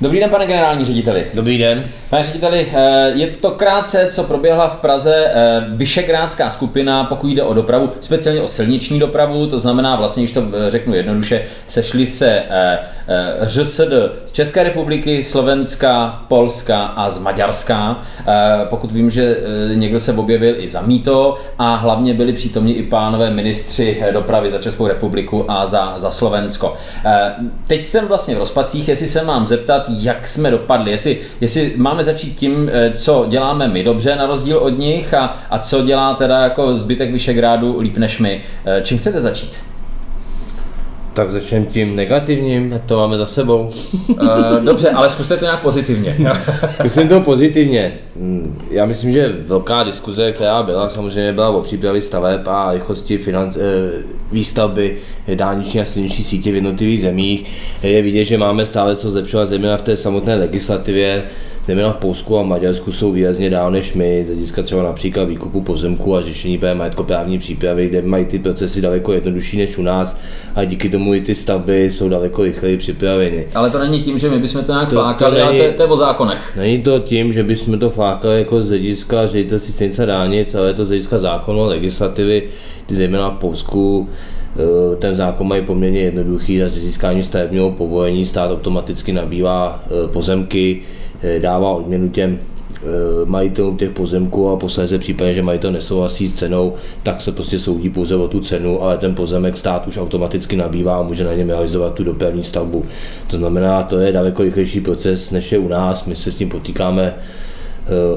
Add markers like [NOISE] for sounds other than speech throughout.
Dobrý den, pane generální řediteli. Dobrý den. Pane řediteli, eh, je to krátce, co proběhla v Praze eh, Vyšegrádská skupina, pokud jde o dopravu, speciálně o silniční dopravu, to znamená vlastně, když to eh, řeknu jednoduše, sešli se ŘSD z České republiky, Slovenska, Polska a z Maďarska. Pokud vím, že někdo se objevil i za mýto a hlavně byli přítomni i pánové ministři dopravy za Českou republiku a za, za Slovensko. Teď jsem vlastně v rozpacích, jestli se mám zeptat, jak jsme dopadli, jestli, jestli máme začít tím, eh, co děláme my dobře na rozdíl od nich a, a co dělá teda jako zbytek Vyšegrádu líp než my. Eh, čím chcete začít? Tak začneme tím negativním, to máme za sebou. Uh, [LAUGHS] dobře, ale zkuste to nějak pozitivně. Zkusím to pozitivně. Hmm, já myslím, že velká diskuze, která byla, samozřejmě byla o přípravě staveb a rychlosti financ, výstavby dálniční a silniční sítě v jednotlivých zemích. Je vidět, že máme stále co zlepšovat, zejména v té samotné legislativě zejména v Polsku a Maďarsku jsou výrazně dál než my, z hlediska třeba například výkupu pozemku a řešení právě majetkoprávní přípravy, kde mají ty procesy daleko jednodušší než u nás a díky tomu i ty stavby jsou daleko rychleji připraveny. Ale to není tím, že my bychom to nějak to, flákali, to není, ale to, to je o zákonech. Není to tím, že bychom to flákali jako z hlediska ředitelství silnice dálnic, ale je to z hlediska zákonu legislativy, zejména v Polsku ten zákon mají poměrně jednoduchý a získání stavebního povolení stát automaticky nabývá eh, pozemky, Eh, dává odměnu těm eh, majitelům těch pozemků a posledně případně, že majitel nesouhlasí s cenou, tak se prostě soudí pouze o tu cenu, ale ten pozemek stát už automaticky nabývá a může na něm realizovat tu dopravní stavbu. To znamená, to je daleko rychlejší proces, než je u nás. My se s tím potýkáme Eh,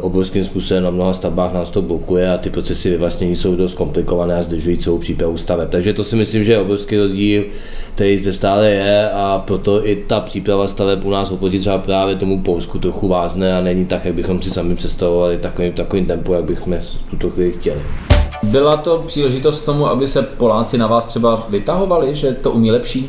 obrovským způsobem na mnoha stavbách nás to blokuje a ty procesy vyvlastnění jsou dost komplikované a zdržují celou přípravu staveb. Takže to si myslím, že je obrovský rozdíl, který zde stále je a proto i ta příprava staveb u nás oproti třeba právě tomu Polsku trochu vázne a není tak, jak bychom si sami představovali takovým, takovým tempu, jak bychom tuto chvíli chtěli. Byla to příležitost k tomu, aby se Poláci na vás třeba vytahovali, že to umí lepší?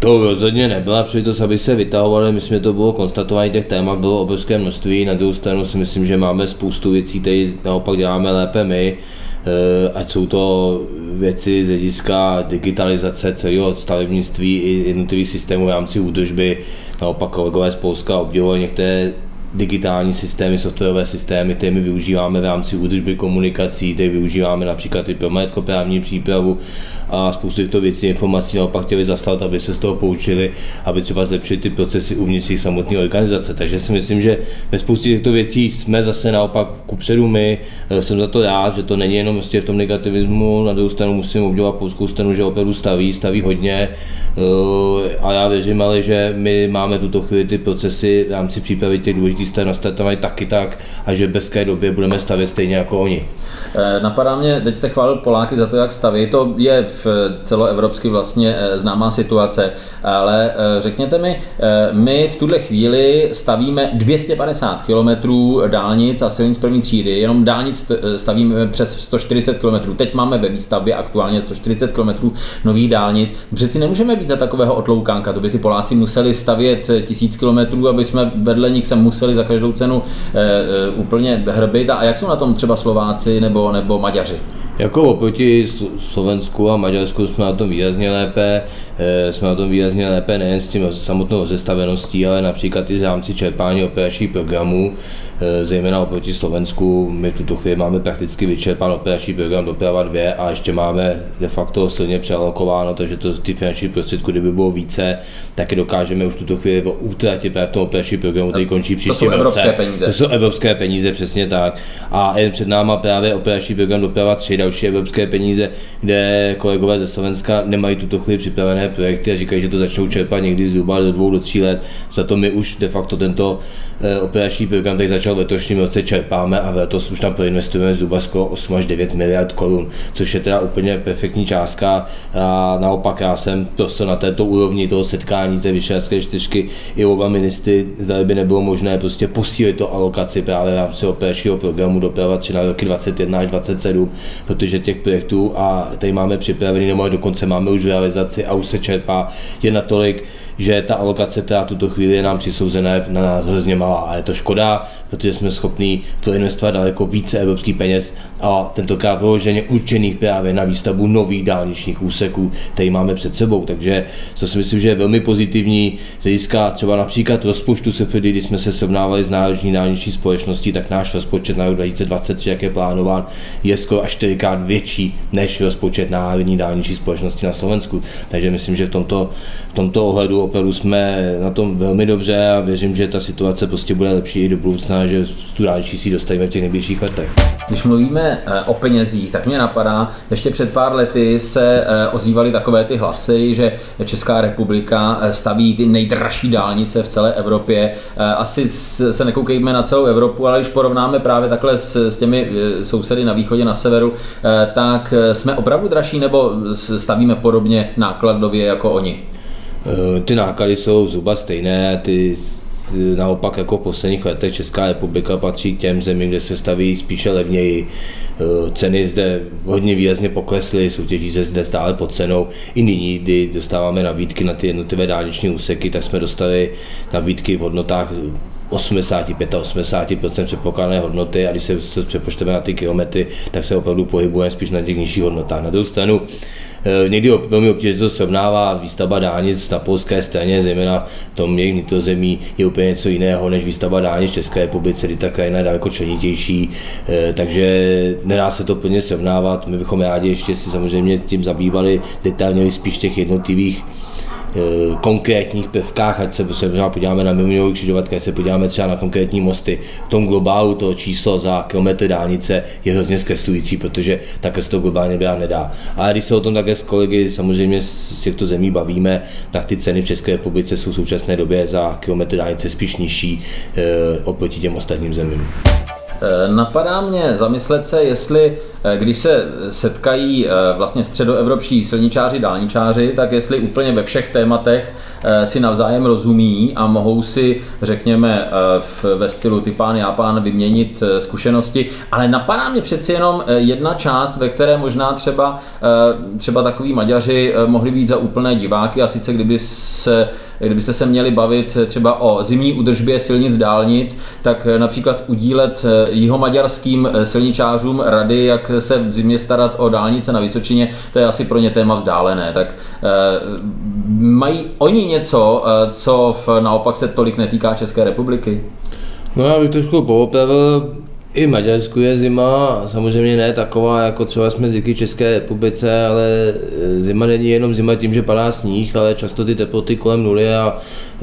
To rozhodně nebyla příležitost, aby se vytahovali. Myslím, že to bylo konstatování těch témat, bylo obrovské množství. Na druhou stranu si myslím, že máme spoustu věcí, které naopak děláme lépe my. Eh, ať jsou to věci z hlediska digitalizace celého stavebnictví i jednotlivých systémů v rámci údržby. Naopak kolegové z Polska obdivovali některé digitální systémy, softwarové systémy, které my využíváme v rámci údržby komunikací, které využíváme například i pro majetkoprávní přípravu a spoustu těchto věcí, informací naopak chtěli zaslat, aby se z toho poučili, aby třeba zlepšili ty procesy uvnitř jejich samotné organizace. Takže si myslím, že ve spoustě těchto věcí jsme zase naopak kupředu my. Eh, jsem za to rád, že to není jenom vlastně v tom negativismu, na druhou stranu musím obdivovat polskou stranu, že opravdu staví, staví hodně eh, a já věřím ale, že my máme tuto chvíli ty procesy v rámci přípravy těch důležitých stran nastartovat taky tak a že v bezké době budeme stavět stejně jako oni. Eh, napadá mě, teď jste chválil Poláky za to, jak staví. To je v celoevropsky vlastně eh, známá situace, ale eh, řekněte mi, my v tuhle chvíli stavíme 250 km dálnic a silnic první třídy, jenom dálnic stavíme přes 140 km. Teď máme ve výstavbě aktuálně 140 km nových dálnic. Přeci nemůžeme být za takového otloukánka, to by ty Poláci museli stavět tisíc km, aby jsme vedle nich se museli za každou cenu úplně hrbit. A jak jsou na tom třeba Slováci nebo, nebo Maďaři? Jako oproti Slovensku a Maďarsku jsme na tom výrazně lépe, eh, jsme na tom výrazně lépe nejen s tím samotnou rozestaveností, ale například i v rámci čerpání operačních programů, eh, zejména oproti Slovensku. My v tuto chvíli máme prakticky vyčerpán operační program doprava 2 a ještě máme de facto silně přealokováno, takže to, ty finanční prostředky, kdyby bylo více, taky dokážeme už tuto chvíli utratit právě v tom operačním programu, který končí příští To jsou evropské roce. peníze. To jsou evropské peníze, přesně tak. A jen před náma právě operační program doprava 3, další evropské peníze, kde kolegové ze Slovenska nemají tuto chvíli připravené projekty a říkají, že to začnou čerpat někdy zhruba do dvou do tří let. Za to my už de facto tento eh, operační program, který začal v letošním roce, čerpáme a letos už tam proinvestujeme zhruba skoro 8 až 9 miliard korun, což je teda úplně perfektní částka. A naopak já jsem prostě na této úrovni toho setkání té vyšetřské čtyřky i oba ministry, zda by nebylo možné prostě posílit to alokaci právě v rámci operačního programu doprava 3 na roky 21 až 27, protože těch projektů a tady máme připravený, nebo dokonce máme už realizaci a už se čerpá, je natolik, že ta alokace, která tuto chvíli je nám přisouzená, na nás hrozně malá. A je to škoda, protože jsme schopni proinvestovat daleko více evropských peněz a tentokrát vyloženě určených právě na výstavbu nových dálničních úseků, který máme před sebou. Takže co si myslím, že je velmi pozitivní z hlediska třeba například rozpočtu SFD, když jsme se srovnávali s Národní dálniční společností, tak náš rozpočet na rok 2023, jak je plánován, je skoro až čtyřikrát větší než rozpočet Národní dálniční společnosti na Slovensku. Takže myslím, že v tomto, v tomto ohledu opravdu jsme na tom velmi dobře a věřím, že ta situace prostě bude lepší i do budoucna, že tu dálniční si dostavíme v těch nejbližších letech. Když mluvíme eh, o penězích, tak mě napadá, ještě před pár lety se eh, ozývaly takové ty hlasy, že Česká republika eh, staví ty nejdražší dálnice v celé Evropě. Asi se nekoukejme na celou Evropu, ale když porovnáme právě takhle s těmi sousedy na východě, na severu, tak jsme opravdu dražší nebo stavíme podobně nákladově jako oni? Ty náklady jsou zhruba stejné, ty naopak jako v posledních letech Česká republika patří těm zemím, kde se staví spíše levněji. Eh, ceny zde hodně výrazně poklesly, soutěží se zde stále pod cenou. I nyní, kdy dostáváme nabídky na ty jednotlivé dálniční úseky, tak jsme dostali nabídky v hodnotách 85-80% předpokládané hodnoty a když se přepočteme na ty kilometry, tak se opravdu pohybujeme spíš na těch nižších hodnotách. Na druhou stranu Eh, někdy velmi obtížně to srovnává výstavba dálnic na polské straně, zejména v tom jejich vnitrozemí je úplně něco jiného než výstavba dálnic v České republice, kdy ta krajina je daleko členitější, eh, takže nedá se to plně srovnávat. My bychom rádi ještě si samozřejmě tím zabývali detailně spíš těch jednotlivých Eh, konkrétních prvkách, ať se třeba podíváme na milionovou křižovatky, ať se podíváme třeba na konkrétní mosty. V tom globálu to číslo za kilometr dálnice je hrozně zkreslující, protože takhle se to globálně brát nedá. Ale když se o tom také s kolegy samozřejmě z těchto zemí bavíme, tak ty ceny v České republice jsou v současné době za kilometr dálnice spíš nižší e, oproti těm ostatním zemím. Eh, napadá mě zamyslet se, jestli, eh, když se setkají eh, vlastně středoevropští silničáři, dálničáři, tak jestli úplně ve všech tématech si navzájem rozumí a mohou si, řekněme, ve stylu ty pán, já pán vyměnit zkušenosti, ale napadá mě přeci jenom jedna část, ve které možná třeba, třeba takový Maďaři mohli být za úplné diváky a sice kdyby se kdybyste se měli bavit třeba o zimní udržbě silnic dálnic, tak například udílet jihomaďarským silničářům rady, jak se v zimě starat o dálnice na Vysočině, to je asi pro ně téma vzdálené. Tak eh, mají oni něco, eh, co naopak se tolik netýká České republiky? No já bych trošku poopravil, i v Maďarsku je zima, samozřejmě ne taková, jako třeba jsme zvyklí v České republice, ale e, zima není jenom zima tím, že padá sníh, ale často ty teploty kolem nuly a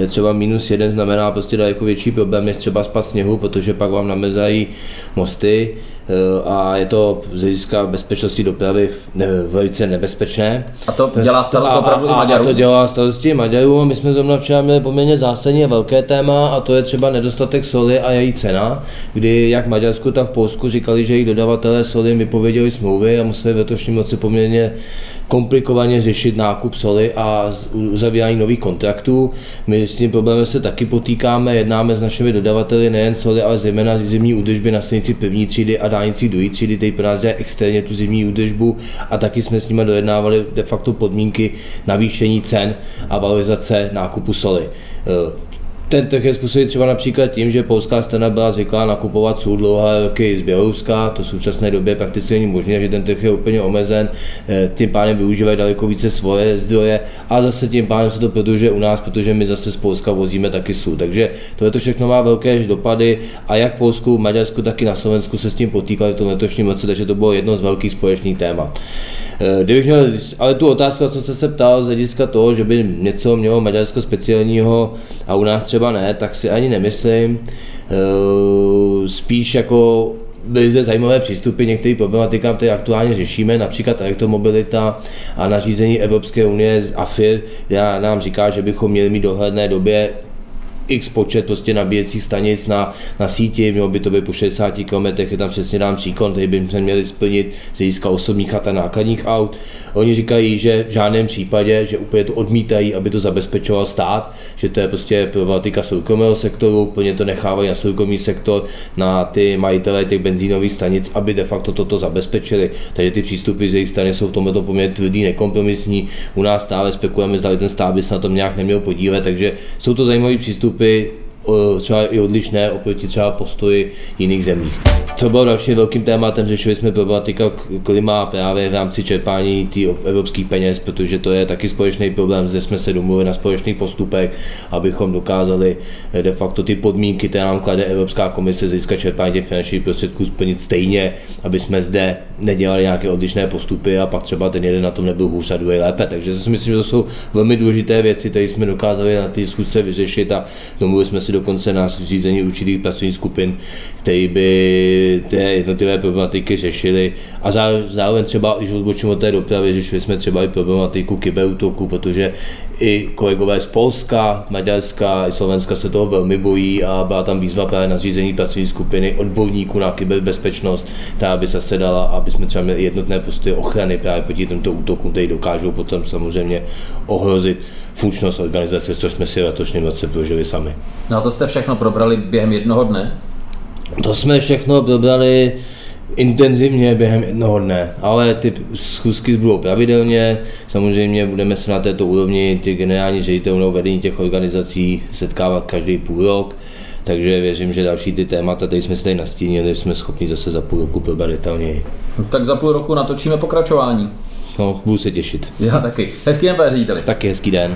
třeba minus jeden znamená prostě daleko větší problém, než třeba spad sněhu, protože pak vám namezají mosty. Eh, a je to z hlediska bezpečnosti dopravy ne, velice nebezpečné. A to dělá starost a, opravdu a, i Maďarů? A to dělá starosti Maďarů. My jsme zrovna včera měli poměrně zásadní a velké téma a to je třeba nedostatek soli a její cena, kdy jak v Maďarsku, tak v Polsku říkali, že jejich dodavatelé soli vypověděli smlouvy a museli v letošním roce poměrně komplikovaně řešit nákup soli a uzavírání nových kontraktů. My s tím problémem se taky potýkáme, jednáme s našimi dodavateli nejen soli, ale zejména zimní údržby na silnici první třídy a dálnici druhé třídy, který pro nás extrémně tu zimní údržbu a taky jsme s nimi dojednávali de facto podmínky navýšení cen a valorizace nákupu soli. Ten trh je způsobí třeba například tím, že polská strana byla zvyklá nakupovat sůl dlouhé roky z Běloruska, to v současné době prakticky není možné, že ten trh je úplně omezen, eh, tím pádem využívají daleko více svoje zdroje a zase tím pádem se to prodlužuje u nás, protože my zase z Polska vozíme taky sůl. Takže to je to všechno má velké dopady a jak v Polsku, v Maďarsku, tak i na Slovensku se s tím potýkali v tom letošním roce, takže to bylo jedno z velkých společných témat. Eh, kdybych měl, ale tu otázku, co jste se ptal z hlediska toho, že by něco mělo Maďarsko speciálního a u nás třeba ne, tak si ani nemyslím. Eh, spíš jako byly zde zajímavé přístupy některým problematikám, které aktuálně řešíme, například elektromobilita a nařízení Evropské unie z AFIR, která nám říká, že bychom měli mít dohledné době x počet prostě nabíjecích stanic na, na síti, mělo by to být po 60 km, je tam přesně dám příklad, který by se měli splnit z hlediska osobních a nákladních aut. Oni říkají, že v žádném případě, že úplně to odmítají, aby to zabezpečoval stát, že to je prostě problematika soukromého sektoru, úplně to nechávají na soukromý sektor, na ty majitele těch benzínových stanic, aby de facto toto zabezpečili. Takže ty přístupy z jejich strany jsou v tomto poměrně tvrdý, nekompromisní. U nás stále spekulujeme, zda ten stát by se na tom nějak neměl podílet, takže jsou to zajímavé přístupy, 杯 třeba i odlišné oproti třeba postoji jiných zemí. Co bylo dalším velkým tématem, řešili jsme problematika klima právě v rámci čerpání evropských peněz, protože to je taky společný problém, zde jsme se domluvili na společných postupech, abychom dokázali eh, de facto ty podmínky, které nám klade Evropská komise získat čerpání těch finančních prostředků splnit stejně, aby jsme zde nedělali nějaké odlišné postupy a pak třeba ten jeden na tom nebyl hůř a druhý lépe. Takže si myslím, že to jsou velmi důležité věci, které jsme dokázali na ty schůzce vyřešit a domluvili jsme si dokonce na zřízení určitých pracovních skupin, které by ty jednotlivé problematiky řešili. A zároveň třeba, když odbočím od té dopravy, řešili jsme třeba i problematiku kyberútoku, protože i kolegové z Polska, Maďarska i Slovenska se toho velmi bojí a byla tam výzva právě na zřízení pracovní skupiny odborníků na kyberbezpečnost, která by se dala, aby jsme třeba měli jednotné postoje ochrany právě proti těmto útokům, které dokážou potom samozřejmě ohrozit funkčnost organizace, což jsme si v letošním roce prožili sami. No to jste všechno probrali během jednoho dne? To jsme všechno probrali intenzivně během jednoho dne, ale ty schůzky budou pravidelně, samozřejmě budeme se na této úrovni ty generální ředitelů vedení těch organizací setkávat každý půl rok, takže věřím, že další ty témata, které jsme si tady nastínili, jsme schopni zase za půl roku probrat detailněji. No, tak za půl roku natočíme pokračování. No, budu se těšit. Já taky. Hezký den, pane řediteli. Taky hezký den.